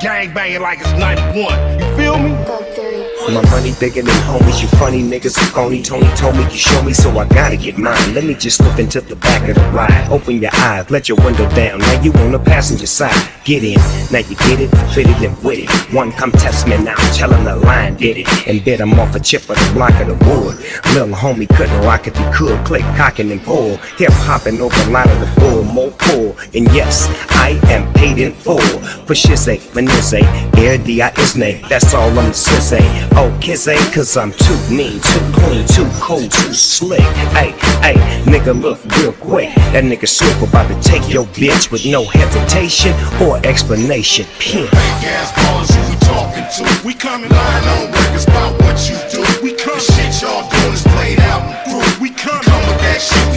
gang banging like it's 91. You feel me? My money bigger than homies, you funny niggas are phony. Tony told me you show me, so I gotta get mine. Let me just slip into the back of the ride. Open your eyes, let your window down. Now you on the passenger side. Get in, now you get it, fit it and with it. One come test me now, tell him the line did it. And bit him off a chip of the block of the wood. Little homie couldn't rock if he could. Click, cocking and pull. Hip hopping over line of the bull, more pull. And yes, I am paid in full. For shit's sake, Manizze, air D-I-S-N-A. That's all I'm say. Oh, kiss ain't cause I'm too mean, too clean, too cold, too slick. Hey, hey, nigga, look real quick. That nigga swoop about to take your bitch with no hesitation or explanation. Talking to? We coming lying on records about what you do. We come shit y'all doing is played out and through. We come with that shit,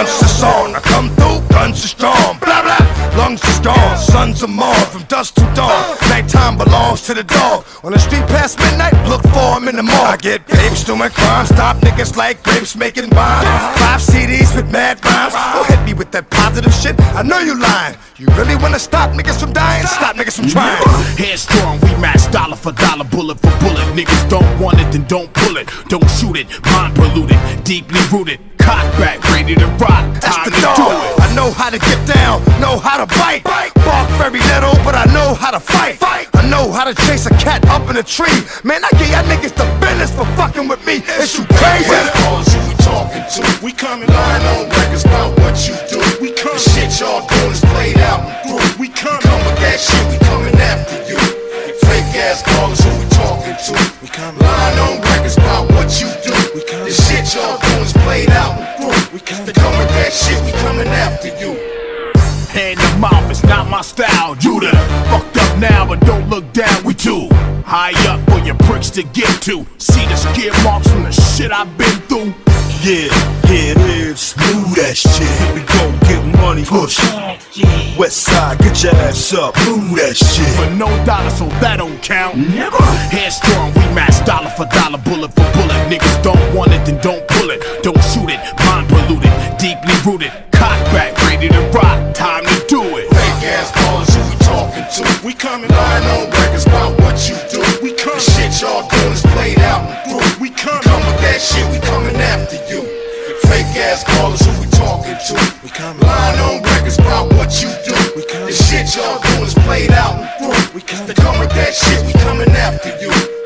Once it's on, I come through, guns are strong. Blah blah, lungs are gone, sons of Mars from dusk to dawn. Nighttime belongs to the dog. On the street past midnight, look for him in the mall. I get babes doing crime, stop niggas like grapes making wine. Five CDs with mad rhymes. Don't hit me with that positive shit. I know you lying. You really wanna stop niggas from dying? Stop niggas from trying. Headstrong, we match dollar for dollar, bullet for bullet. Niggas don't want it, then don't pull it. Don't shoot it, mind polluted, deeply rooted. Cock back, ready to rock. That's Time the to dog. do it. I know how to get down, know how to bite. Bark very little, but I know how to fight. I know how to chase a cat up in a tree. Man, I get y'all niggas the business for fucking with me. Is you crazy? Who we talking to? We coming lying on records about what you do. We come shit y'all doing is played out and through. We come, come with that shit, we coming after you. Fake ass ballers, who we talking to? We come lying on records about what you do. We come the shit y'all We come, come with that shit, we coming after you. Hand to mouth, it's not my style. You done fucked up now, but don't look down. We too high up for your pricks to get to. See the skid marks from the shit I've been through. Yeah, here it is. Move that shit. Here we go, get money. Push. West side, get your ass up. Move that shit. For no dollar, so that don't count. Never. Headstrong, we match dollar for dollar, bullet for bullet. Niggas don't rooted, cock back, ready to rock, time to do it. Fake ass callers, who we talking to? We coming. Lying on records about what you do. We coming. The shit y'all doing is played out and through. We coming. Come with that shit, we coming after you. Fake ass callers, who we talking to? We coming. Lying on records about what you do. We coming. The shit y'all doing is played out and through. We coming. Come with that shit, we coming after you.